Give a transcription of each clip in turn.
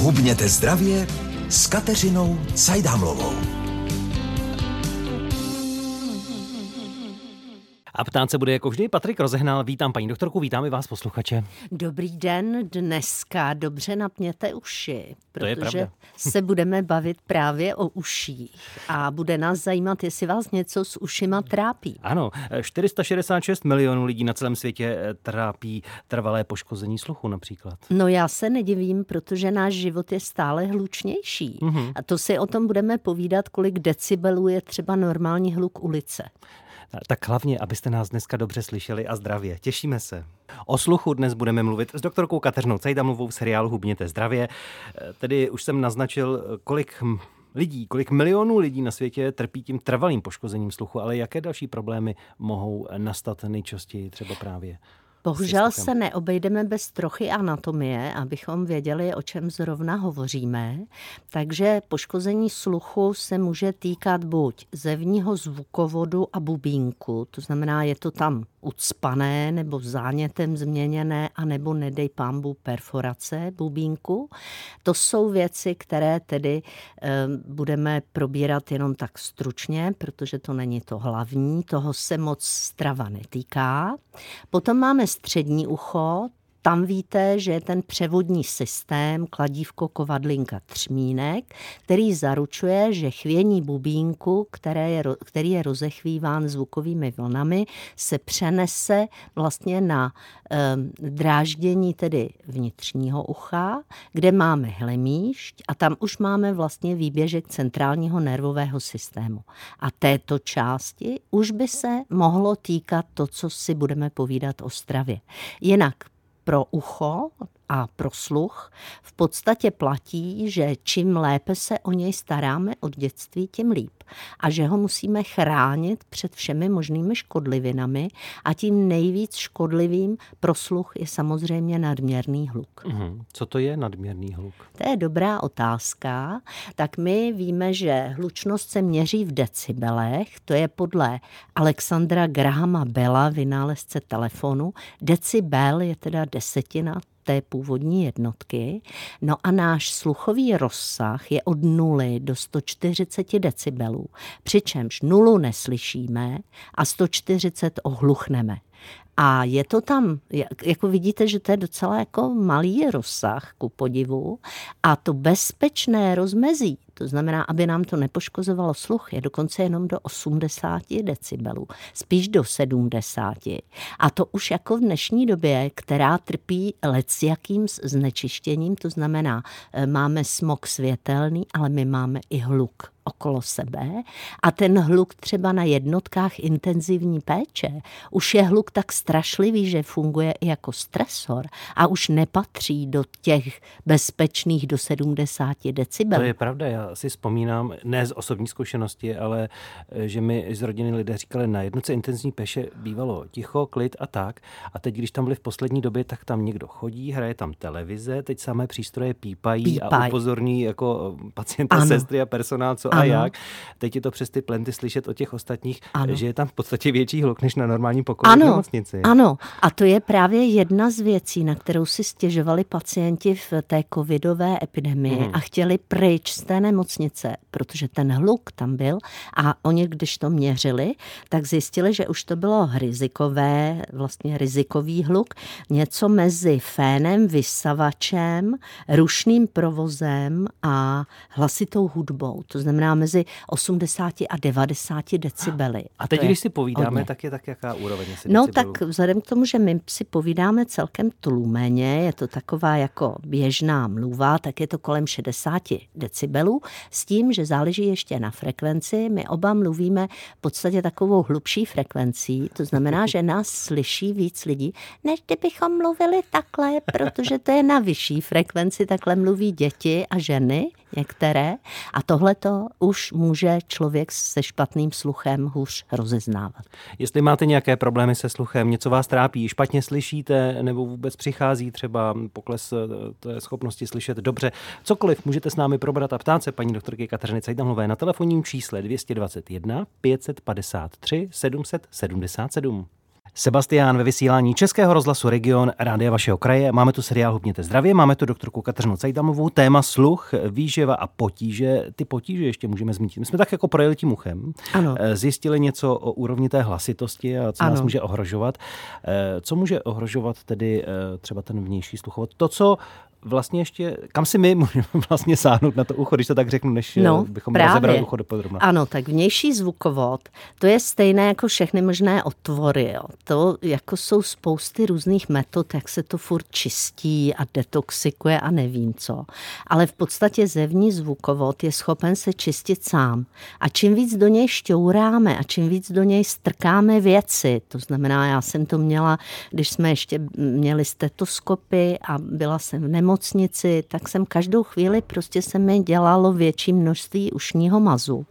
Hubněte zdravě s Kateřinou Cajdámlovou. A ptát se bude jako vždy Patrik Rozehnal. Vítám paní doktorku, vítám i vás posluchače. Dobrý den, dneska dobře napněte uši, protože se budeme bavit právě o uších a bude nás zajímat, jestli vás něco s ušima trápí. Ano, 466 milionů lidí na celém světě eh, trápí trvalé poškození sluchu například. No já se nedivím, protože náš život je stále hlučnější. Mm-hmm. A to si o tom budeme povídat, kolik decibelů je třeba normální hluk ulice. Tak hlavně, abyste nás dneska dobře slyšeli a zdravě. Těšíme se. O sluchu dnes budeme mluvit s doktorkou Kateřinou Cejdamovou v seriálu Hubněte zdravě. Tedy už jsem naznačil, kolik lidí, kolik milionů lidí na světě trpí tím trvalým poškozením sluchu, ale jaké další problémy mohou nastat nejčastěji třeba právě Bohužel se neobejdeme bez trochy anatomie, abychom věděli, o čem zrovna hovoříme. Takže poškození sluchu se může týkat buď zevního zvukovodu a bubínku, to znamená, je to tam ucpané nebo zánětem změněné, anebo nedej pámbu perforace bubínku. To jsou věci, které tedy e, budeme probírat jenom tak stručně, protože to není to hlavní, toho se moc strava netýká. Potom máme střední ucho, tam víte, že je ten převodní systém kladívko kovadlinka třmínek, který zaručuje, že chvění bubínku, které je, který je rozechvíván zvukovými vlnami, se přenese vlastně na e, dráždění tedy vnitřního ucha, kde máme hlemíšť a tam už máme vlastně výběžek centrálního nervového systému. A této části už by se mohlo týkat to, co si budeme povídat o stravě. Jinak pro ucho a pro sluch v podstatě platí, že čím lépe se o něj staráme od dětství, tím líp. A že ho musíme chránit před všemi možnými škodlivinami a tím nejvíc škodlivým pro sluch je samozřejmě nadměrný hluk. Mm, co to je nadměrný hluk? To je dobrá otázka. Tak my víme, že hlučnost se měří v decibelech, to je podle Alexandra Grahama Bella, vynálezce telefonu. Decibel je teda desetina té původní jednotky. No a náš sluchový rozsah je od 0 do 140 decibelů, přičemž nulu neslyšíme a 140 ohluchneme. A je to tam, jako vidíte, že to je docela jako malý rozsah ku podivu a to bezpečné rozmezí, to znamená, aby nám to nepoškozovalo sluch, je dokonce jenom do 80 decibelů, spíš do 70. A to už jako v dnešní době, která trpí jakým znečištěním, to znamená, e, máme smog světelný, ale my máme i hluk okolo sebe a ten hluk třeba na jednotkách intenzivní péče už je hluk tak strašlivý, že funguje i jako stresor a už nepatří do těch bezpečných do 70 decibelů. To je pravda, já si vzpomínám, ne z osobní zkušenosti, ale eh, že mi z rodiny lidé říkali, na jednoce intenzivní péče bývalo ticho, klid a tak. A teď, když tam byli v poslední době, tak tam někdo chodí, hraje tam televize, teď samé přístroje pípají Pípaj. a upozorní jako pacienta, ano. sestry a personál, co ano. A jak. Teď je to přes ty plenty slyšet od těch ostatních, ano. že je tam v podstatě větší hluk než na normální pokoji ano. v nemocnici. Ano, a to je právě jedna z věcí, na kterou si stěžovali pacienti v té covidové epidemii hmm. a chtěli pryč z té nemocnice, protože ten hluk tam byl a oni, když to měřili, tak zjistili, že už to bylo rizikové, vlastně rizikový hluk, něco mezi fénem, vysavačem, rušným provozem a hlasitou hudbou. To znamená mezi 80 a 90 decibely. A, a teď, když si povídáme, hodně. tak je tak jaká úroveň No decibelů? tak vzhledem k tomu, že my si povídáme celkem tlumeně, je to taková jako běžná mluva, tak je to kolem 60 decibelů, s tím, že záleží ještě na frekvenci. My oba mluvíme v podstatě takovou hlubší frekvencí, to znamená, že nás slyší víc lidí, než kdybychom mluvili takhle, protože to je na vyšší frekvenci, takhle mluví děti a ženy některé a tohle to už může člověk se špatným sluchem hůř rozeznávat. Jestli máte nějaké problémy se sluchem, něco vás trápí, špatně slyšíte nebo vůbec přichází třeba pokles eh, té schopnosti slyšet dobře, cokoliv můžete s námi probrat a ptát se paní doktorky Kateřiny Cajdamlové na telefonním čísle 221 553 777. Sebastián ve vysílání Českého rozhlasu Region Rádia vašeho kraje. Máme tu seriál Hubněte zdravě, máme tu doktorku Kateřinu Cajdamovou, téma sluch, výživa a potíže. Ty potíže ještě můžeme zmínit. My jsme tak jako projeli tím uchem, ano. Eh, zjistili něco o úrovni té hlasitosti a co ano. nás může ohrožovat. Eh, co může ohrožovat tedy eh, třeba ten vnější sluchovod? To, co vlastně ještě, kam si my můžeme vlastně sáhnout na to ucho, když to tak řeknu, než no, bychom právě. rozebrali ucho dopodrobna. Ano, tak vnější zvukovod, to je stejné jako všechny možné otvory. Jo. To jako jsou spousty různých metod, jak se to furt čistí a detoxikuje a nevím co. Ale v podstatě zevní zvukovod je schopen se čistit sám. A čím víc do něj šťouráme a čím víc do něj strkáme věci, to znamená, já jsem to měla, když jsme ještě měli stetoskopy a byla jsem v nemocnici, nemocnici, tak jsem každou chvíli prostě se mi dělalo větší množství ušního mazu.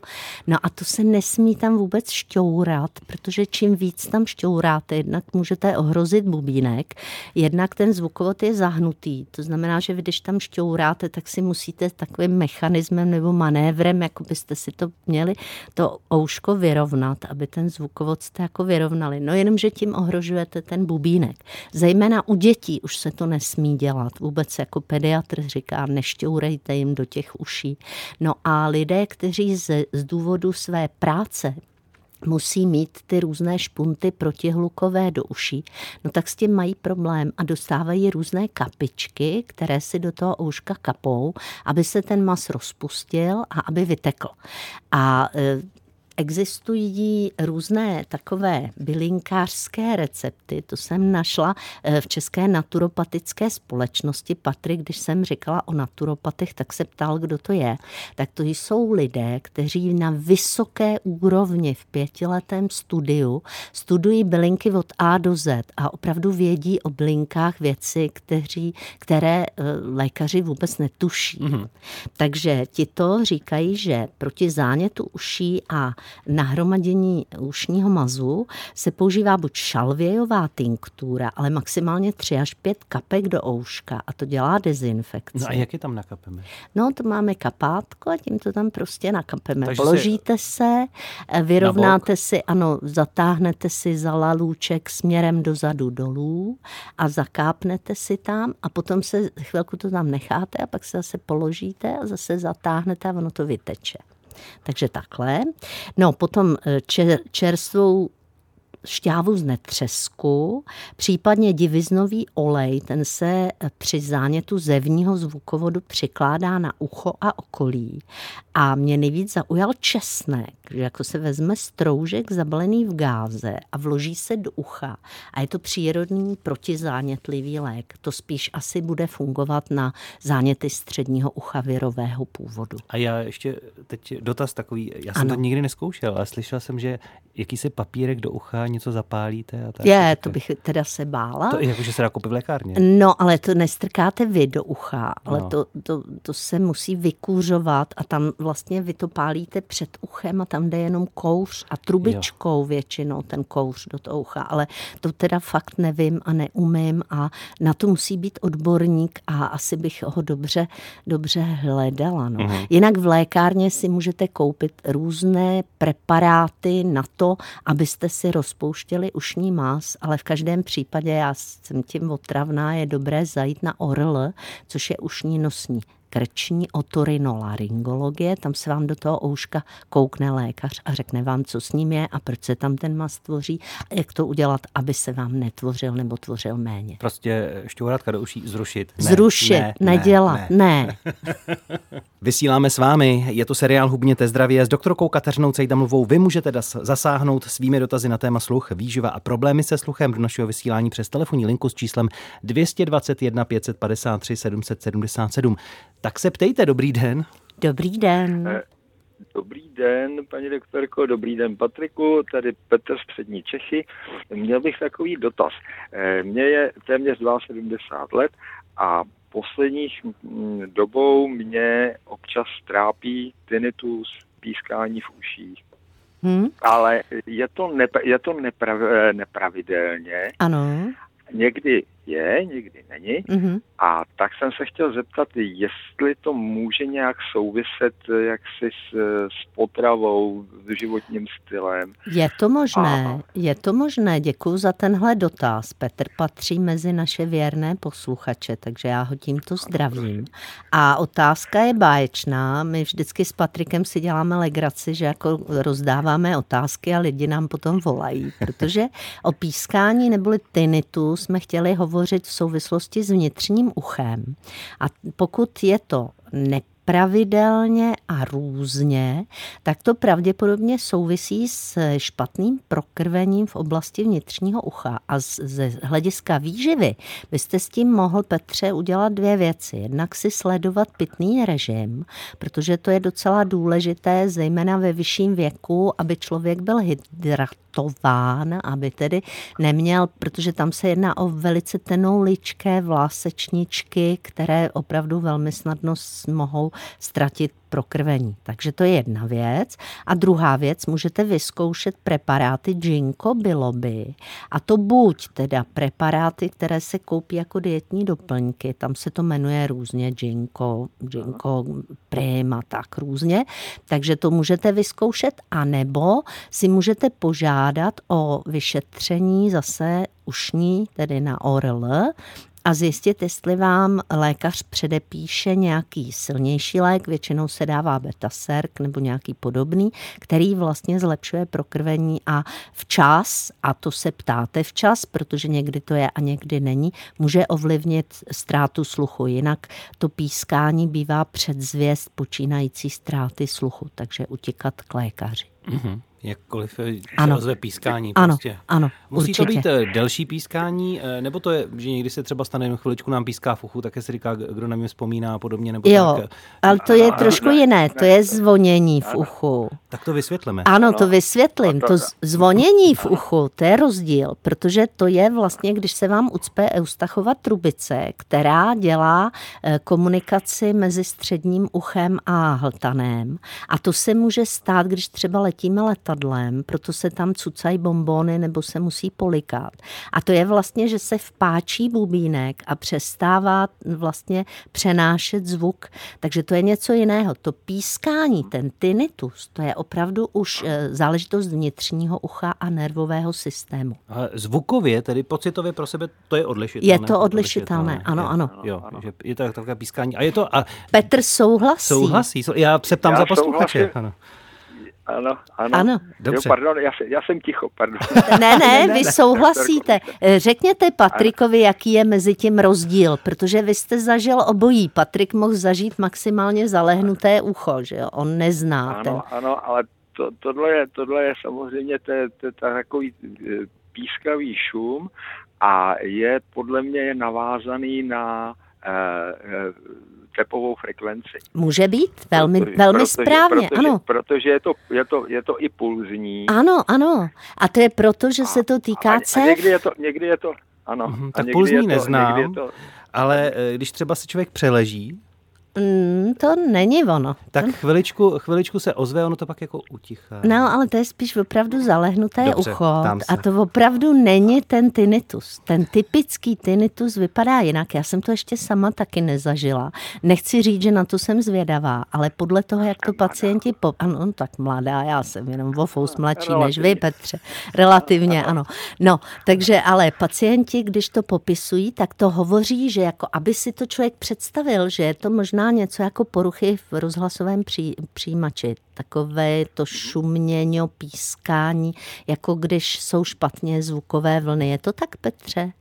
No a to se nesmí tam vůbec šťourat, protože čím víc tam šťouráte, jednak můžete ohrozit bubínek, jednak ten zvukovod je zahnutý. To znamená, že když tam šťouráte, tak si musíte takovým mechanismem nebo manévrem, jako byste si to měli, to ouško vyrovnat, aby ten zvukovod jste jako vyrovnali. No jenom, že tím ohrožujete ten bubínek. Zejména u dětí už se to nesmí dělat. Vůbec se jako pediatr říká, nešťourejte jim do těch uší. No a lidé, kteří z, z důvodu své práce musí mít ty různé špunty protihlukové do uší, no tak s tím mají problém a dostávají různé kapičky, které si do toho ouška kapou, aby se ten mas rozpustil a aby vytekl. A e, existují různé takové bylinkářské recepty, to jsem našla eh, v České naturopatické společnosti. Patrik, když jsem říkala o naturopatech, tak se ptal, kdo to je. Tak to jsou lidé, kteří na vysoké úrovni v pětiletém studiu studují bylinky od A do Z a opravdu vědí o bylinkách věci, kteří, které eh, lékaři vůbec netuší. Mm-hmm. Takže ti to říkají, že proti zánětu uší a nahromadění ušního mazu se používá buď šalvějová tinktura, ale maximálně 3 až 5 kapek do ouška a to dělá dezinfekci. No a jak je tam nakapeme? No to máme kapátko a tím to tam prostě nakapeme. Takže Položíte se, se eh, vyrovnáte si, ano, zatáhnete si za lalůček směrem dozadu dolů a zakápnete si tam a potom se chvilku to tam necháte a pak se zase položíte a zase zatáhnete a ono to vyteče. Takže takhle. No potom eh, čer, čerstvou šťávu z netřesku, případně diviznový olej, ten se při zánětu zevního zvukovodu přikládá na ucho a okolí. A mě nejvíc zaujal česnek, že jako se vezme stroužek zabalený v gáze a vloží se do ucha. A je to přírodní protizánětlivý lék. To spíš asi bude fungovat na záněty středního ucha virového původu. A já ještě teď dotaz takový, já jsem ano. to nikdy neskoušel, ale slyšel jsem, že jakýsi papírek do ucha něco zapálíte. A tak, je, to bych teda se bála. To jako, že se dá koupit v lékárně. No, ale to nestrkáte vy do ucha, ale no. to, to, to se musí vykůřovat a tam vlastně vy to pálíte před uchem a tam jde jenom kouř a trubičkou jo. většinou ten kouř do toho ucha, ale to teda fakt nevím a neumím a na to musí být odborník a asi bych ho dobře, dobře hledala. No. Mm-hmm. Jinak v lékárně si můžete koupit různé preparáty na to, abyste si rozpouštěli ušní más, ale v každém případě já jsem tím otravná, je dobré zajít na ORL, což je ušní nosní krční otorinolaryngologie, tam se vám do toho ouška koukne lékař a řekne vám, co s ním je a proč se tam ten mas tvoří a jak to udělat, aby se vám netvořil nebo tvořil méně. Prostě šťourátka do uší zrušit. Ne, zrušit, ne, nedělat, ne. ne. Vysíláme s vámi, je to seriál Hubněte zdravě s doktorkou Kateřinou Cejdamlovou. Vy můžete zasáhnout svými dotazy na téma sluch, výživa a problémy se sluchem do našeho vysílání přes telefonní linku s číslem 221 553 777. Tak se ptejte, dobrý den. Dobrý den. Eh, dobrý den, paní doktorko, dobrý den, Patriku, tady Petr z Střední Čechy. Měl bych takový dotaz. Eh, mně je téměř 72 let a posledních mm, dobou mě občas trápí tinnitus, pískání v uších. Hmm? Ale je to, nepra- je to nepra- nepravidelně. Ano. Někdy je, někdy není. Mm-hmm. A tak jsem se chtěl zeptat, jestli to může nějak souviset jaksi s, s potravou, s životním stylem. Je to možné, a... je to možné. Děkuji za tenhle dotaz. Petr patří mezi naše věrné posluchače, takže já ho tímto zdravím. A otázka je báječná. My vždycky s Patrikem si děláme legraci, že jako rozdáváme otázky a lidi nám potom volají, protože o pískání neboli tinnitu jsme chtěli hovořit v souvislosti s vnitřním uchem. A pokud je to ne pravidelně a různě, tak to pravděpodobně souvisí s špatným prokrvením v oblasti vnitřního ucha. A ze hlediska výživy byste s tím mohl, Petře, udělat dvě věci. Jednak si sledovat pitný režim, protože to je docela důležité, zejména ve vyšším věku, aby člověk byl hydratován, aby tedy neměl, protože tam se jedná o velice tenouličké vlásečničky, které opravdu velmi snadno mohou ztratit prokrvení. Takže to je jedna věc. A druhá věc, můžete vyzkoušet preparáty ginkgo biloby. A to buď teda preparáty, které se koupí jako dietní doplňky, tam se to jmenuje různě ginkgo, ginkgo prim a tak různě. Takže to můžete vyzkoušet, anebo si můžete požádat o vyšetření zase ušní, tedy na ORL, a zjistit, jestli vám lékař předepíše nějaký silnější lék, většinou se dává betaserk nebo nějaký podobný, který vlastně zlepšuje prokrvení a včas, a to se ptáte včas, protože někdy to je a někdy není, může ovlivnit ztrátu sluchu. Jinak to pískání bývá předzvěst počínající ztráty sluchu, takže utíkat k lékaři. Mm-hmm jakkoliv ano. ozve pískání. Ano, prostě. ano, Musí určitě. to být eh, delší pískání, eh, nebo to je, že někdy se třeba stane jenom chviličku nám píská v uchu, také se říká, kdo na mě vzpomíná a podobně. Nebo jo, tak. ale to je trošku jiné, to je zvonění v uchu. Tak to vysvětlíme. Ano, to vysvětlím. To zvonění v uchu, to je rozdíl, protože to je vlastně, když se vám ucpe Eustachova trubice, která dělá eh, komunikaci mezi středním uchem a hltanem. A to se může stát, když třeba letíme letem letadlem, proto se tam cucají bombony nebo se musí polikat. A to je vlastně, že se vpáčí bubínek a přestává vlastně přenášet zvuk. Takže to je něco jiného. To pískání, ten tinnitus, to je opravdu už eh, záležitost vnitřního ucha a nervového systému. A zvukově, tedy pocitově pro sebe, to je odlišitelné. Je to odlišitelné, ano, je, ano. Jo, že je to takové pískání. A je to... A Petr souhlasí. Souhlasí. Já se ptám Já za posluchače. Ano. Ano, ano. ano. Dobře. Jo, pardon, já, já jsem ticho, pardon. Ne, ne, vy souhlasíte. Řekněte Patrikovi, jaký je mezi tím rozdíl, protože vy jste zažil obojí. Patrik mohl zažít maximálně zalehnuté ucho, že jo? On nezná ano, ten. Ano, ale to, tohle, je, tohle je samozřejmě to, to, to, takový e, pískavý šum a je podle mě navázaný na uh, tepovou frekvenci. Může být, velmi, protože, velmi protože, správně, protože, ano. Protože je to, je, to, je to i pulzní. Ano, ano. A to je proto, že a, se to týká a, cév. A někdy je to, někdy je to ano. Mm, tak pulzní neznám, to, ale eh, když třeba se člověk přeleží, Mm, to není ono. Tak chviličku, chviličku se ozve, ono to pak jako utichá. No, ale to je spíš opravdu zalehnuté Dobře, ucho. A to opravdu není ten tinnitus. Ten typický tinnitus vypadá jinak. Já jsem to ještě sama taky nezažila. Nechci říct, že na to jsem zvědavá, ale podle toho, jak to pacienti... Po... Ano, tak mladá, já jsem jenom o fous mladší než vy, Petře. Relativně, ano. No, takže ale pacienti, když to popisují, tak to hovoří, že jako aby si to člověk představil, že je to možná něco jako poruchy v rozhlasovém pří, přijímači. Takové to šumění, pískání, jako když jsou špatně zvukové vlny. Je to tak, Petře?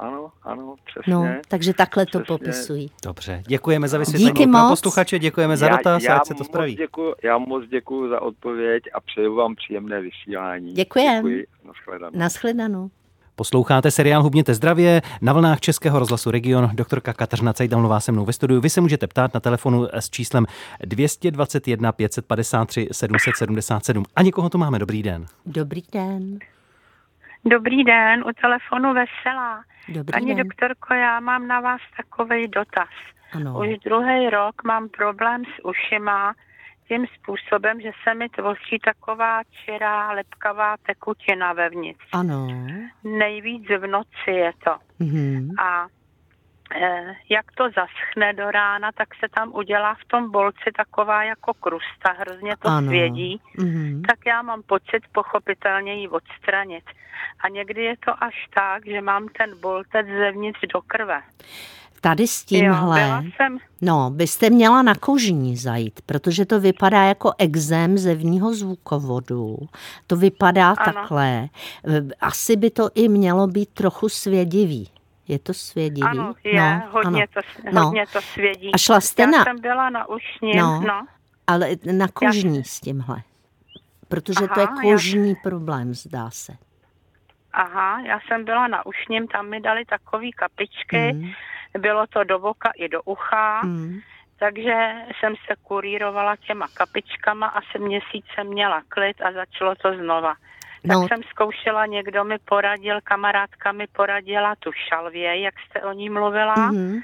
Ano, ano, přesně. No, takže takhle přesně. to popisují. Dobře, děkujeme za vysvětlení. Díky moc. posluchače, děkujeme za dotaz, já, já ať se to spraví. Děkuju, já moc děkuji za odpověď a přeju vám příjemné vysílání. Děkujeme. Děkuji, nashledanou. Nashledanou. Posloucháte seriál Hubněte zdravě na vlnách Českého rozhlasu Region. Doktorka Kateřina Cajdalnová se mnou ve studiu. Vy se můžete ptát na telefonu s číslem 221 553 777. A někoho tu máme. Dobrý den. Dobrý den. Dobrý den, u telefonu Veselá. Dobrý Paní den. doktorko, já mám na vás takový dotaz. Ano. Už druhý rok mám problém s ušima, tím způsobem, že se mi tvoří taková čirá, lepkavá tekutina vevnitř. Ano. Nejvíc v noci je to. Mhm. A eh, jak to zaschne do rána, tak se tam udělá v tom bolci taková jako krusta, hrozně to Ano. svědí. Mhm. Tak já mám pocit pochopitelně ji odstranit. A někdy je to až tak, že mám ten boltec zevnitř do krve. Tady s Jo, tímhle, byla jsem, no, byste měla na kožní zajít, protože to vypadá jako exém zevního zvukovodu. To vypadá Ano. takhle. E, Asi by to i mělo být trochu svědivý. Je to svědivý? ano, je, no, hodně, ano. to, No. hodně to svědí. A šla jste já na, jsem byla na ušním, No. no. ale na kožní s tímhle. Protože to je Aha, já- kožní problém, zdá se. Aha, já jsem byla na ušním, tam mi dali takové kapičky, Mm, bylo to do voka i do ucha, mm. takže jsem se kurírovala těma kapičkama, asi měsíc jsem měla klid a začalo to znova. Tak No, jsem zkoušela, někdo mi poradil, kamarádka mi poradila tu šalvě, jak jste o ní mluvila. mhm.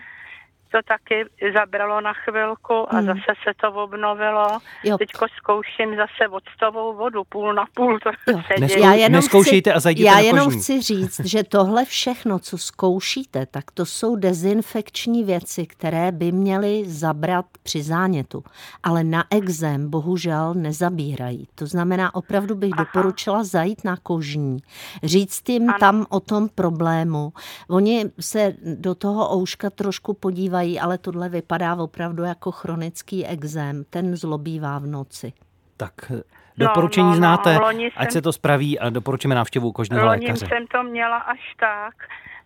To taky zabralo na chvilku a Mhm. zase se to obnovilo. Jo. Teďko zkouším zase octovou vodu, půl na půl to Jo. se Nes-. Já jenom Neskoušejte chci, a zajděte Já na jenom kožní. chci říct, že tohle všechno, co zkoušíte, tak to jsou dezinfekční věci, které by měly zabrat při zánětu. Ale na exém bohužel nezabírají. To znamená, opravdu bych Aha. doporučila zajít na kožní, říct jim Ano. tam o tom problému. Oni se do toho ouška trošku podívají, ale tohle vypadá opravdu jako chronický exém. Ten zlobívá v noci. Tak eh, doporučení no, no, znáte, loni ať jsem- se to spraví a doporučíme návštěvu kožního Loni lékaře. jsem to měla až tak.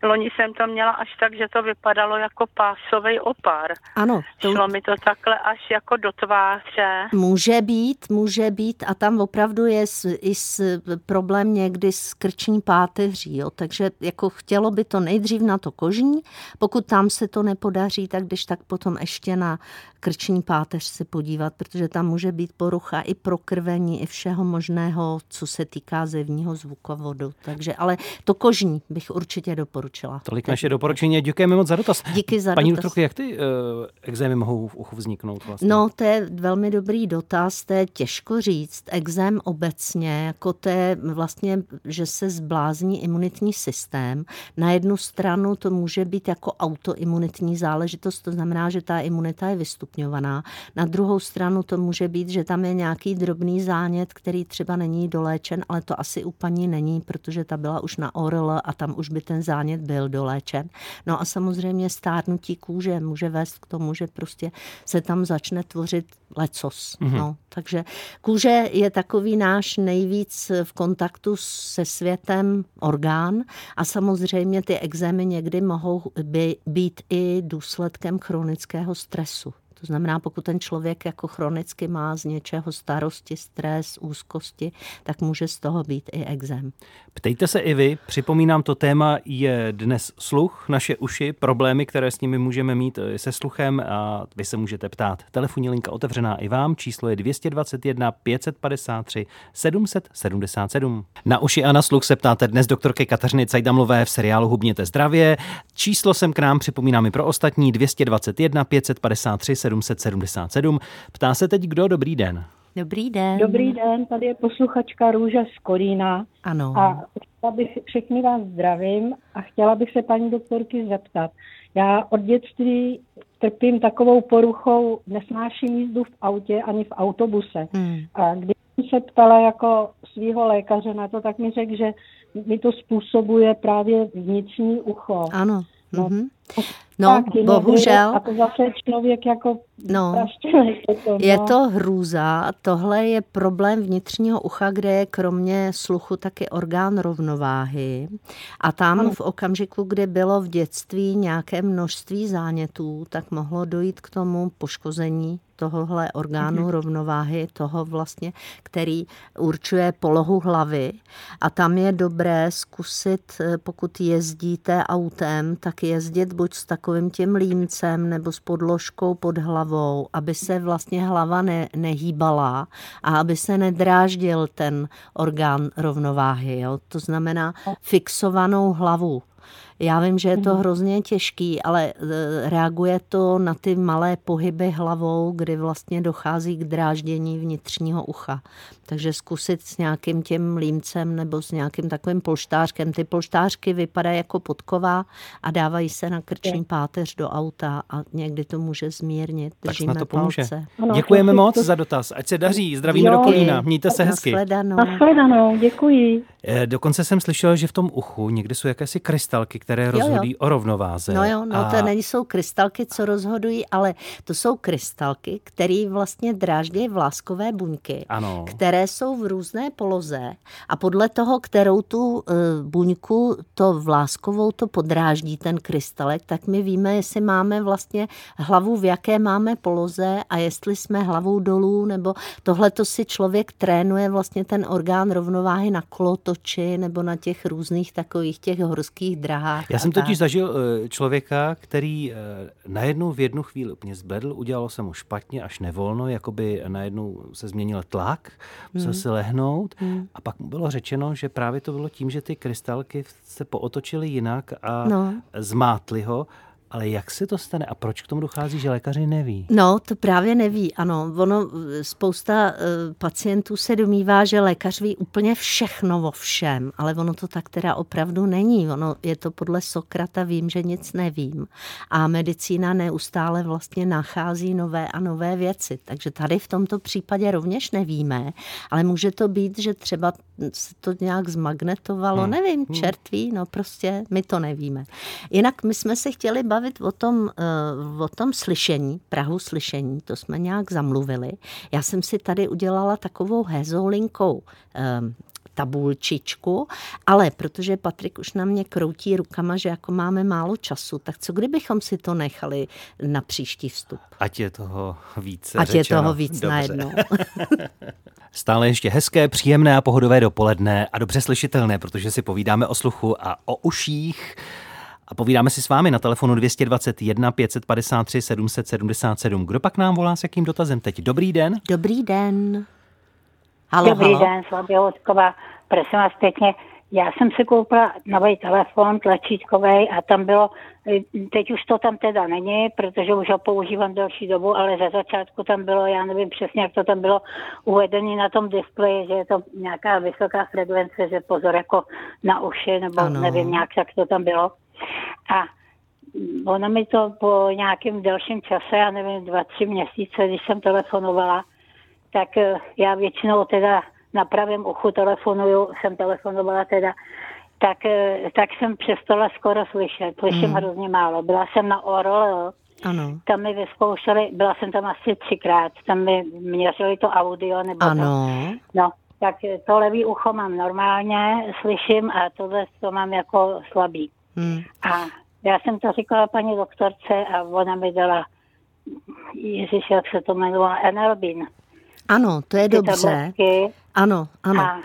Loni jsem to měla až tak, že to vypadalo jako pásový opar. Ano, to, Šlo mi to takhle až jako do tváře. Může být, může být a tam opravdu je s, i s, problém někdy s krční páteří, jo? takže jako chtělo by to nejdřív na to kožní, pokud tam se to nepodaří, tak když tak potom ještě na krční páteř se podívat, protože tam může být porucha i prokrvení, i všeho možného, co se týká zevního zvukovodu. Takže, ale to kožní bych určitě doporučila. Tolik Tak- naše doporučení a děkujeme moc za dotaz. Díky za Paní dotaz. doktorko, jak ty uh, exémy mohou v uchu vzniknout vlastně? No, to je velmi dobrý dotaz, to je těžko říct. Exém obecně, jako to je vlastně, že se zblázní imunitní systém. Na jednu stranu to může být jako autoimunitní záležitost, to znamená, že ta imunita je vystupňovaná. Na druhou stranu to může být, že tam je nějaký drobný zánět, který třeba není doléčen, ale to asi u paní není, protože ta byla už na ORL a tam už by ten zánět byl doléčen. No a samozřejmě stárnutí kůže může vést k tomu, že prostě se tam začne tvořit lecos. Mm-hmm. No, takže kůže je takový náš nejvíc v kontaktu se světem orgán a samozřejmě ty exémy někdy mohou by, být i důsledkem chronického stresu. To znamená, pokud ten člověk jako chronicky má z něčeho starosti, stres, úzkosti, tak může z toho být i exém. Ptejte se i vy, připomínám, to téma je dnes sluch, naše uši, problémy, které s nimi můžeme mít eh, se sluchem a vy se můžete ptát. Telefonní linka otevřená i vám, číslo je 221 553 777. Na uši a na sluch se ptáte dnes doktorky Kateřiny Cajdamlové v seriálu Hubněte zdravě. Číslo sem k nám připomínám i pro ostatní 221 553 777. Ptá se teď kdo, dobrý den. Dobrý den. Dobrý den, tady je posluchačka Růža z Kolína Ano. a chtěla bych, všechny vás zdravím a chtěla bych se paní doktorky zeptat. Já od dětství trpím takovou poruchou, nesnáším jízdu v autě ani v autobuse. Hmm. A když jsem se ptala jako svého lékaře na to, tak mi řekl, že mi to způsobuje právě vnitřní ucho. Ano. No. Mhm. No, Taky bohužel. A to zase člověk jako No. praštěnej potom, Je no. to hrůza. Tohle je problém vnitřního ucha, kde je kromě sluchu taky orgán rovnováhy. A tam v okamžiku, kdy bylo v dětství nějaké množství zánětů, tak mohlo dojít k tomu poškození tohohle orgánu rovnováhy, toho vlastně, který určuje polohu hlavy. A tam je dobré zkusit, eh, pokud jezdíte autem, tak jezdit buď s takovým tím límcem nebo s podložkou pod hlavou, aby se vlastně hlava ne, nehýbala a aby se nedráždil ten orgán rovnováhy. Jo? To znamená fixovanou hlavu. Já vím, že je to Mhm. hrozně těžký, ale e, reaguje to na ty malé pohyby hlavou, kdy vlastně dochází k dráždění vnitřního ucha. Takže zkusit s nějakým tím límcem nebo s nějakým takovým polštářkem. Ty polštářky vypadají jako podkova a dávají se na krční páteř do auta a někdy to může zmírnit. Tak Držíme snad to pomůže. palce. Ano, Děkujeme moc za dotaz. Ať se daří. Zdravíme Jo, do Kolína. Mějte se hezky. Nashledanou. Nashledanou, děkuji. Eh, Dokonce jsem slyšel, že v tom uchu někde jsou jakési krystalky, které jo. rozhodují o rovnováze. No jo, no A to nejsou krystalky, co rozhodují, ale to jsou krystalky, které vlastně dráždí vláskové buňky, Ano. které jsou v různé poloze a podle toho, kterou tu uh, buňku, to vláskovou, to podráždí ten krystalek, tak my víme, jestli máme vlastně hlavu, v jaké máme poloze a jestli jsme hlavou dolů, nebo tohle to si člověk trénuje vlastně ten orgán rovnováhy na kolotoči nebo na těch různých takových těch horských drahách. Já a jsem totiž tak. zažil eh, člověka, který eh, najednou v jednu chvíli úplně zbledl, udělalo se mu špatně až nevolno, jakoby najednou se změnil tlak, musel Hmm. se lehnout a pak mu bylo řečeno, že právě to bylo tím, že ty krystalky se pootočily jinak a No. zmátly ho. Ale jak se to stane a proč k tomu dochází, že lékaři neví? No, to právě neví, ano. Ono, eh, spousta eh, pacientů se domývá, že lékař ví úplně všechno o všem, ale ono to tak teda opravdu není. Ono je to podle Sokrata, vím, že nic nevím. A medicína neustále vlastně nachází nové a nové věci. Takže tady v tomto případě rovněž nevíme, ale může to být, že třeba se to nějak zmagnetovalo, Hmm. nevím, čertví, no prostě my to nevíme. Jinak my jsme se chtěli bavit o tom, eh, o tom slyšení, Prahu slyšení, to jsme nějak zamluvili. Já jsem si tady udělala takovou hezolinkou eh, tabulčičku, ale protože Patrik už na mě kroutí rukama, že jako máme málo času, tak co kdybychom si to nechali na příští vstup? Ať je toho více Ať je řečeno. toho víc Dobře. najednou. Stále ještě hezké, příjemné a pohodové dopoledne a dobře slyšitelné, protože si povídáme o sluchu a o uších. A povídáme si s vámi na telefonu 221 553 777. Kdo pak nám volá s jakým dotazem teď? Dobrý den. Dobrý den. Halo, Dobrý halo. den, Slavě Hodková. Prosím vás pěkně, já jsem si koupila nový telefon tlačítkový a tam bylo, eh, teď už to tam teda není, protože už ho používám delší dobu, ale za začátku tam bylo, já nevím přesně, jak to tam bylo uvedené na tom displeji, že je to nějaká vysoká frekvence, že pozor jako na uši, nebo Ano. nevím nějak, jak to tam bylo. A ono mi to po nějakém delším čase, já nevím, dva, tři měsíce, když jsem telefonovala, tak eh, já většinou teda na pravém uchu telefonuju, jsem telefonovala teda, tak, eh, tak jsem přestala skoro slyšet. Slyším Hmm. hrozně málo. Byla jsem na Orol, Ano. tam mi vyzkoušeli, byla jsem tam asi třikrát, tam mi měřili to audio nebo to. Ano. No, tak to levý ucho mám normálně, slyším a tohle to mám jako slabý. Hm. A já jsem to říkala paní doktorce a ona mi dala, ježiš, jak se to jmenovalo, Enelbin. Ano, to je Ty dobře. tabletky. Ano, ano. A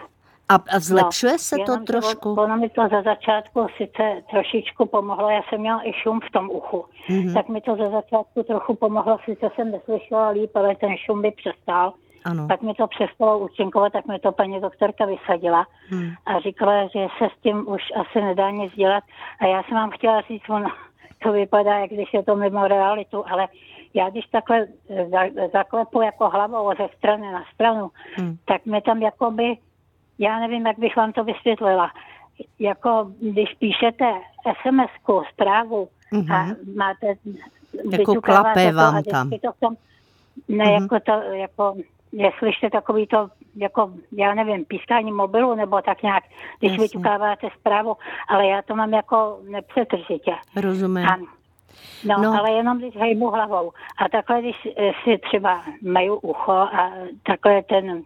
A, a zlepšuje se to trošku? on- Ono mi to za začátku sice trošičku pomohlo, já jsem měla i šum v tom uchu, Mhm. tak mi to za začátku trochu pomohlo, sice jsem neslyšela líp, ale ten šum by přestal. Ano. Tak mi to přestalo účinkovat, tak mi to paní doktorka vysadila Hm. a říkala, že se s tím už asi nedá nic dělat. A já jsem vám chtěla říct, ono to vypadá, jak když je to mimo realitu, ale já když takhle za- zaklepu jako hlavou ze strany na stranu, Hm. tak mi tam jakoby, já nevím, jak bych vám to vysvětlila, jako když píšete SMS-ku, zprávu Mhm. a máte, Jako klape to vám tam. to v tom, ne, Mhm. jako to, jako, jestli takový to, jako, já nevím, pískání mobilu nebo tak nějak, když Jasně. vyťukáváte zprávu, ale já to mám jako nepřetržitě. Rozumím. A, no, No. ale jenom když hejbu hlavou. A takhle, když eh, si třeba meju ucho a takhle ten,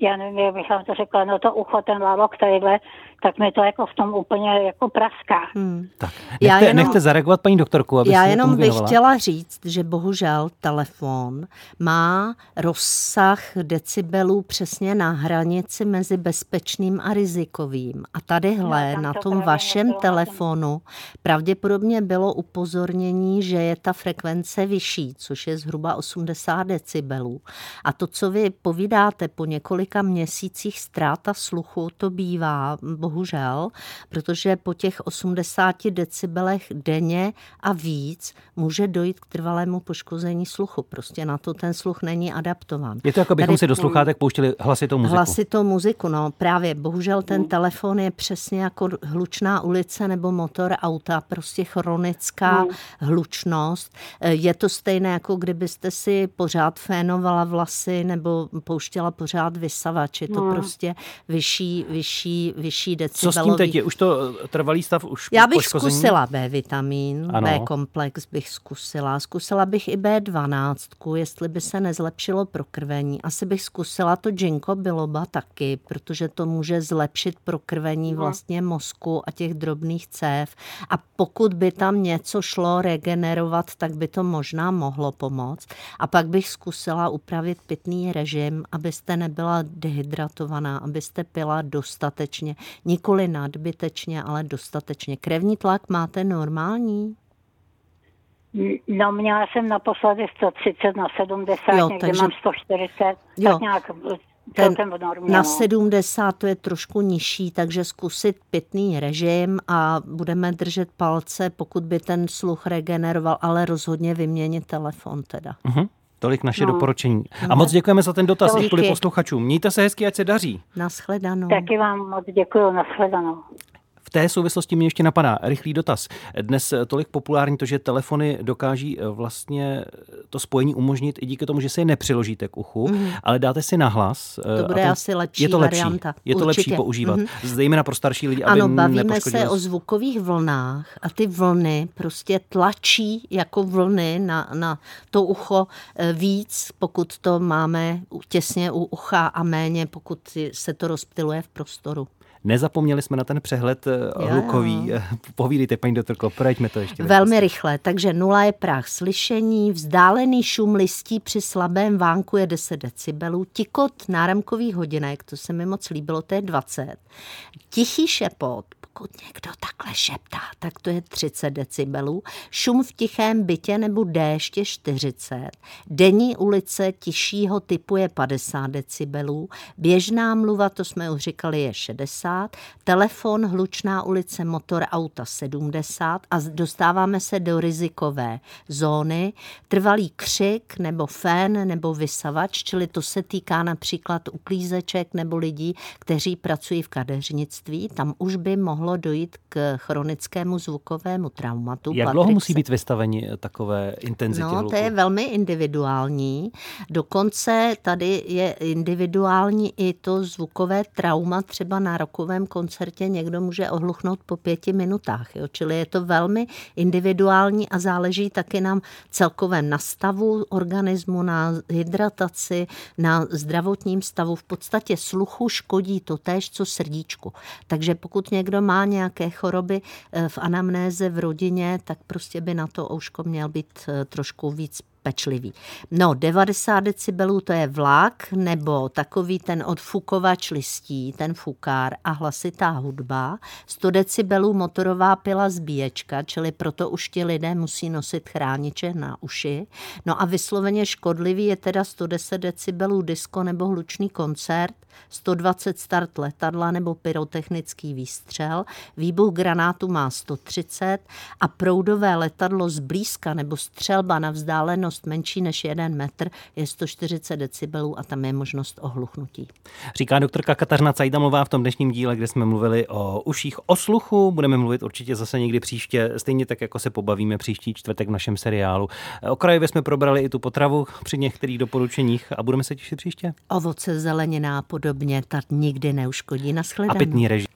já nevím, jak bych vám to řekla, no to ucho, ten lalok tadyhle, tak mi to jako v tom úplně jako praská. Hm. Tak, Já nechte, jenom- nechte zareagovat paní doktorku, aby Já jenom bych chtěla říct, že bohužel telefon má rozsah decibelů přesně na hranici mezi bezpečným a rizikovým. A tadyhle No, na to tom vašem telefonu pravděpodobně bylo upozornění, že je ta frekvence vyšší, což je zhruba 80 decibelů. A to, co vy povídáte po několika měsících ztráta sluchu, to bývá bohužel, protože po těch 80 decibelech denně a víc může dojít k trvalému poškození sluchu. Prostě na to ten sluch není adaptován. Je to jako bychom Tady, si do sluchátek pouštili hlasitou muziku. Hlasitou muziku, no právě. Bohužel ten mm. telefon je přesně jako hlučná ulice nebo motor auta, prostě chronická mm. hlučnost. Je to stejné, jako kdybyste si pořád fénovala vlasy nebo pouštěla pořád vysavač. Je to mm. prostě vyšší, vyšší, vyšší decibelový. Co s tím teď je? Už to eh, trvalý stav? Už Já bych poškození? zkusila B vitamin, ano. B komplex bych zkusila. Zkusila bych i B12, jestli by se nezlepšilo prokrvení. Asi bych zkusila to ginkgo biloba taky, protože to může zlepšit prokrvení no. vlastně mozku a těch drobných cév. A pokud by tam něco šlo regenerovat, tak by to možná mohlo pomoct. A pak bych zkusila upravit pitný režim, abyste nebyla dehydratovaná, abyste pila dostatečně, nikoli nadbytečně, ale dostatečně. Krevní tlak máte normální? No, měla jsem naposledy 130 na 70, jo, někde takže... mám 140, jo. tak nějak ten na 70 to je trošku nižší, takže zkusit pitný režim a budeme držet palce, pokud by ten sluch regeneroval, ale rozhodně vyměnit telefon teda. Uh-huh. Tolik naše no. doporučení. A moc děkujeme za ten dotaz i kvůli posluchačům. Mějte se hezky, ať se daří. Naschledanou. Taky vám moc děkuji, naschledanou. V té souvislosti mě ještě napadá rychlý dotaz. Dnes tolik populární to, že telefony dokáží eh, vlastně to spojení umožnit i díky tomu, že se je nepřiložíte k uchu, mm. ale dáte si nahlas. To bude to, asi lepší je to lepší, varianta. Je to Určitě. lepší používat. Mm. Zejména pro starší lidi, aby Ano, bavíme se o zvukových vlnách a ty vlny prostě tlačí jako vlny na, na to ucho eh, víc, pokud to máme těsně u ucha a méně, pokud se to rozptiluje v prostoru. Nezapomněli jsme na ten přehled jo, hlukový. Jo. Povídejte, paní doktorko, projeďme to ještě. Velmi rychle. Takže nula je práh slyšení, vzdálený šum listí při slabém vánku je 10 decibelů, tikot náramkových hodinek, to se mi moc líbilo, to je 20. Tichý šepot, pokud někdo takhle šeptá, tak to je 30 decibelů. Šum v tichém bytě nebo déště 40. Denní ulice tišího typu je 50 decibelů. Běžná mluva, to jsme už říkali, je 60. Telefon, hlučná ulice, motor, auta 70. A dostáváme se do rizikové zóny. Trvalý křik nebo fén nebo vysavač, čili to se týká například uklízeček nebo lidí, kteří pracují v kadeřnictví. Tam už by mohlo mohlo dojít k chronickému zvukovému traumatu. Jak dlouho musí být vystaveni takové intenzitě No, hluku? to je velmi individuální. Dokonce tady je individuální i to zvukové trauma. Třeba na rokovém koncertě někdo může ohluchnout po pěti minutách. Jo? Čili je to velmi individuální a záleží taky na celkovém nastavu organismu, na hydrataci, na zdravotním stavu. V podstatě sluchu škodí to též, co srdíčku. Takže pokud někdo má nějaké choroby eh, v anamnéze v rodině, tak prostě by na to ouško měl být eh, trošku víc pečlivý. No, 90 decibelů to je vlak, nebo takový ten odfukovač listí, ten fukár a hlasitá hudba. 100 decibelů motorová pila zbíječka, čili proto už ti lidé musí nosit chrániče na uši. No a vysloveně škodlivý je teda 110 decibelů disko nebo hlučný koncert, 120 start letadla nebo pyrotechnický výstřel, výbuch granátu má 130 a proudové letadlo zblízka nebo střelba na vzdálenost menší než jeden metr je 140 decibelů a tam je možnost ohluchnutí. Říká doktorka Kateřina Cajdamová v tom dnešním díle, kde jsme mluvili o uších o sluchu. Budeme mluvit určitě zase někdy příště, stejně tak, jako se pobavíme příští čtvrtek v našem seriálu. Okrajově jsme probrali i tu potravu při některých doporučeních a budeme se těšit příště. Ovoce, zelenina, pod podobně, tak nikdy neuškodí. Naschledanou. A pitný režim.